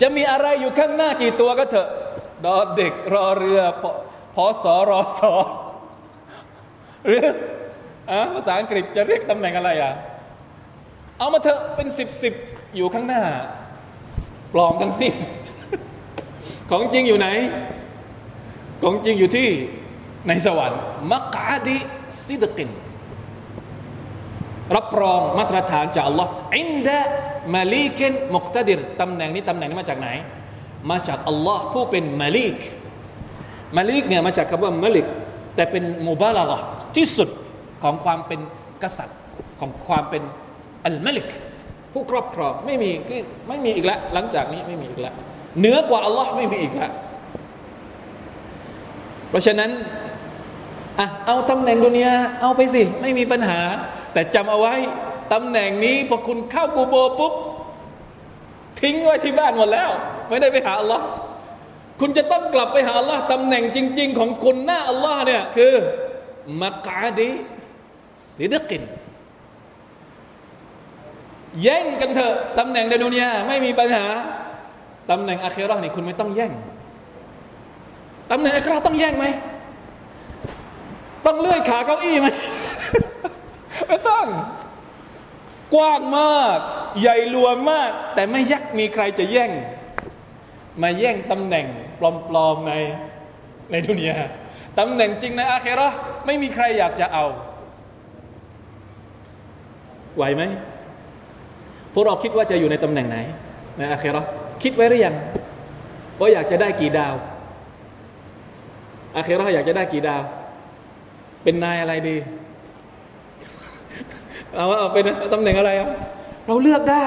จะมีอะไรอยู่ข้างหน้ากี่ตัวก็เถอะดอเด็กรอเรือพพอสอรอสอหรืออะภาษาอังกฤษจะเรียกตำแหน่งอะไรอะ เอามาเถอะเป็นสิบสิบอยู่ข้างหน้า ปลอมทั้งสิ้น ของจริงอยู่ไหน ของจริงอยู่ที่ในสวรรค์มักอาดิซิดกิน รับรองมาตรฐานจากอัลลอฮ์อินดะมาลีกินมุกตดิรตำแหน่งนี้ตำแหน่งนี้มาจากไหน มาจากอัลลอฮ์ผู้เป็นมาลีกมาลีกเนี่ยมาจากคำว่ามาลิก แต่เป็นมุบาลาห์ที่สุดของความเป็นกษัตริย์ของความเป็นอัลมาลิกผู้ครอบครองไม่มีคือไม่มีอีกแล้วหลังจากนี้ไม่มีอีกแล้วเหนือกว่าอัลลอฮ์ไม่มีอีกแล้วเพราะฉะนั้น อะเอาตำแหน่งดุนยาเอาไปสิ ไม่มีปัญหา แต่จำเอาไว้ตำแหน่งนี้พอคุณเข้ากูโบปุ๊บ ทิ้งไว้ที่บ้านหมดแล้ว ไม่ได้ไปหาอัลลอฮ์คุณจะต้องกลับไปหาอัลลอฮ์ตำแหน่งจริง ๆ ของคุณหน้าอัลลอฮ์เนี่ยคือมักอาดีซิดกินแย่งกันเถอะตำแหน่งในดุนยาไม่มีปัญหาตำแหน่งอาเคราะห์นี่คุณไม่ต้องแย่งตำแหน่งอาเคราะห์ต้องแย่งไหม ต้องเลื่อยขาเก้าอี้ไหมไม่ต้อง กว้างมาก ใหญ่หลวงมาก แต่ไม่ยักมีใครจะแย่ง มาแย่งตำแหน่งปลอมๆในในดุนยาตำแหน่งจริงในอาเคราะห์ไม่มีใครอยากจะเอา ไหวไหมพวกเราคิดว่าจะอยู่ในตำแหน่งไหน ในอาเคราะห์คิดไว้หรือยังว่าอยากจะได้กี่ดาวอาเคราะห์อยากจะได้กี่ดาว เป็นนายอะไรดีเอาเอาเป็นตำแหน่งอะไรอะเราเลือกได้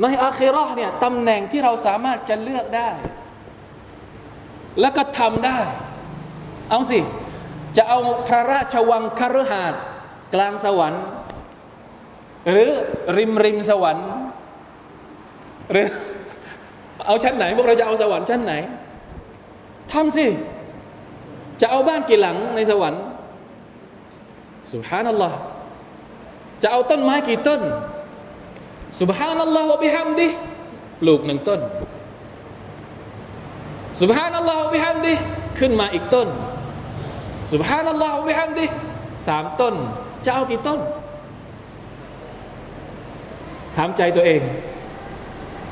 ในอาเคราะห์เนี่ยตำแหน่งที่เราสามารถจะเลือกได้ แล้วก็ทำได้ เอาสิ จะเอาพระราชวังคฤหาสน์กลางสวรรค์ หรือริมริมสวรรค์ หรือเอาชั้นไหน พวกเราจะเอาสวรรค์ชั้นไหนทำสิ จะเอาบ้านกี่หลังในสวรรค์ สุบฮานัลลอฮ์จะเอาต้นไม้กี่ต้นสุบฮานัลลอฮ์วะบิฮัมดิปลูกหนึ่งต้นสุบฮานัลลอฮ์วะบิฮัมดิขึ้นมาอีกต้นสุบฮานัลลอฮ์วะบิฮัมดิสามต้น จะเอากี่ต้นถามใจตัวเอง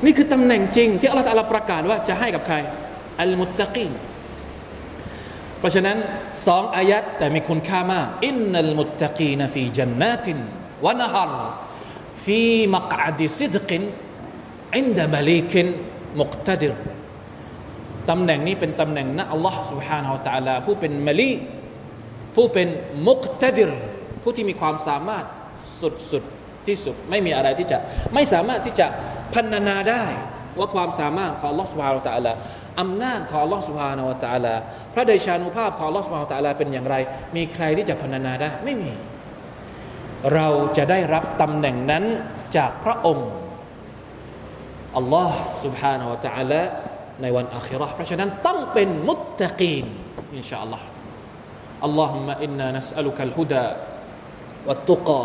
นี่คือตำแหน่งจริง ที่อัลลอฮฺประกาศว่าจะให้กับใคร อัลมุตตะกีน เพราะฉะนั้นสองอายัดแต่มีคุณค่ามากอินนัลมุตตะกีนฟีจันนาตินวะนฮรฟีมักอดิซิดกินอินดะมลีกินมุกตดิรตำแหน่งนี้เป็นตำแหน่งนะอัลลอฮ์ سبحانه และ تعالى ผู้เป็นมลีผู้เป็นมุกตดิรผู้ที่มีความสามารถสุดๆที่สุด ไม่มีอะไรที่จะไม่สามารถที่จะพันนาได้ ว่าความสามารถของ Allah سبحانه และ تعالى อำนาจของ Allah سبحانه และ تعالى พระเดชานุภาพของ Allah سبحانه และ تعالى เป็นอย่างไร มีใครที่จะพันนาได้ ไม่มี เราจะได้รับตำแหน่งนั้นจากพระองค์อัลลอฮ์ سبحانه และ تعالى ในวันอาคิเราะห์เพราะฉะนั้นต้องเป็นมุตตะกีนอินชาอัลลอฮ์ اللهم إنا نسألك الهدى والتقى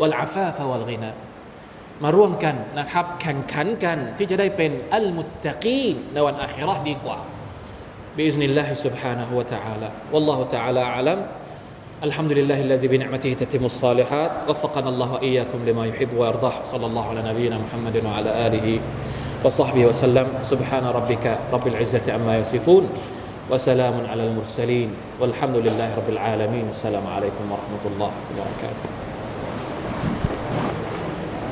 والعفاف والغنى มาร่วมกันนะครับแข่งขันกันที่จะได้เป็นอัลมุตตะกีนในวันอาคิเราะห์ดีกว่า بإذن الله سبحانه وتعالى والله تعالى أعلم الحمد لله الذي بنعمته تتم الصالحات وفقنا الله وإياكم لما يحب ويرضاه صلى الله على نبينا محمد وعلى آله وصحبه وسلم سبحان ربك رب العزة عما يصفون وسلام على المرسلين والحمد لله رب العالمين السلام عليكم ورحمة الله وبركاته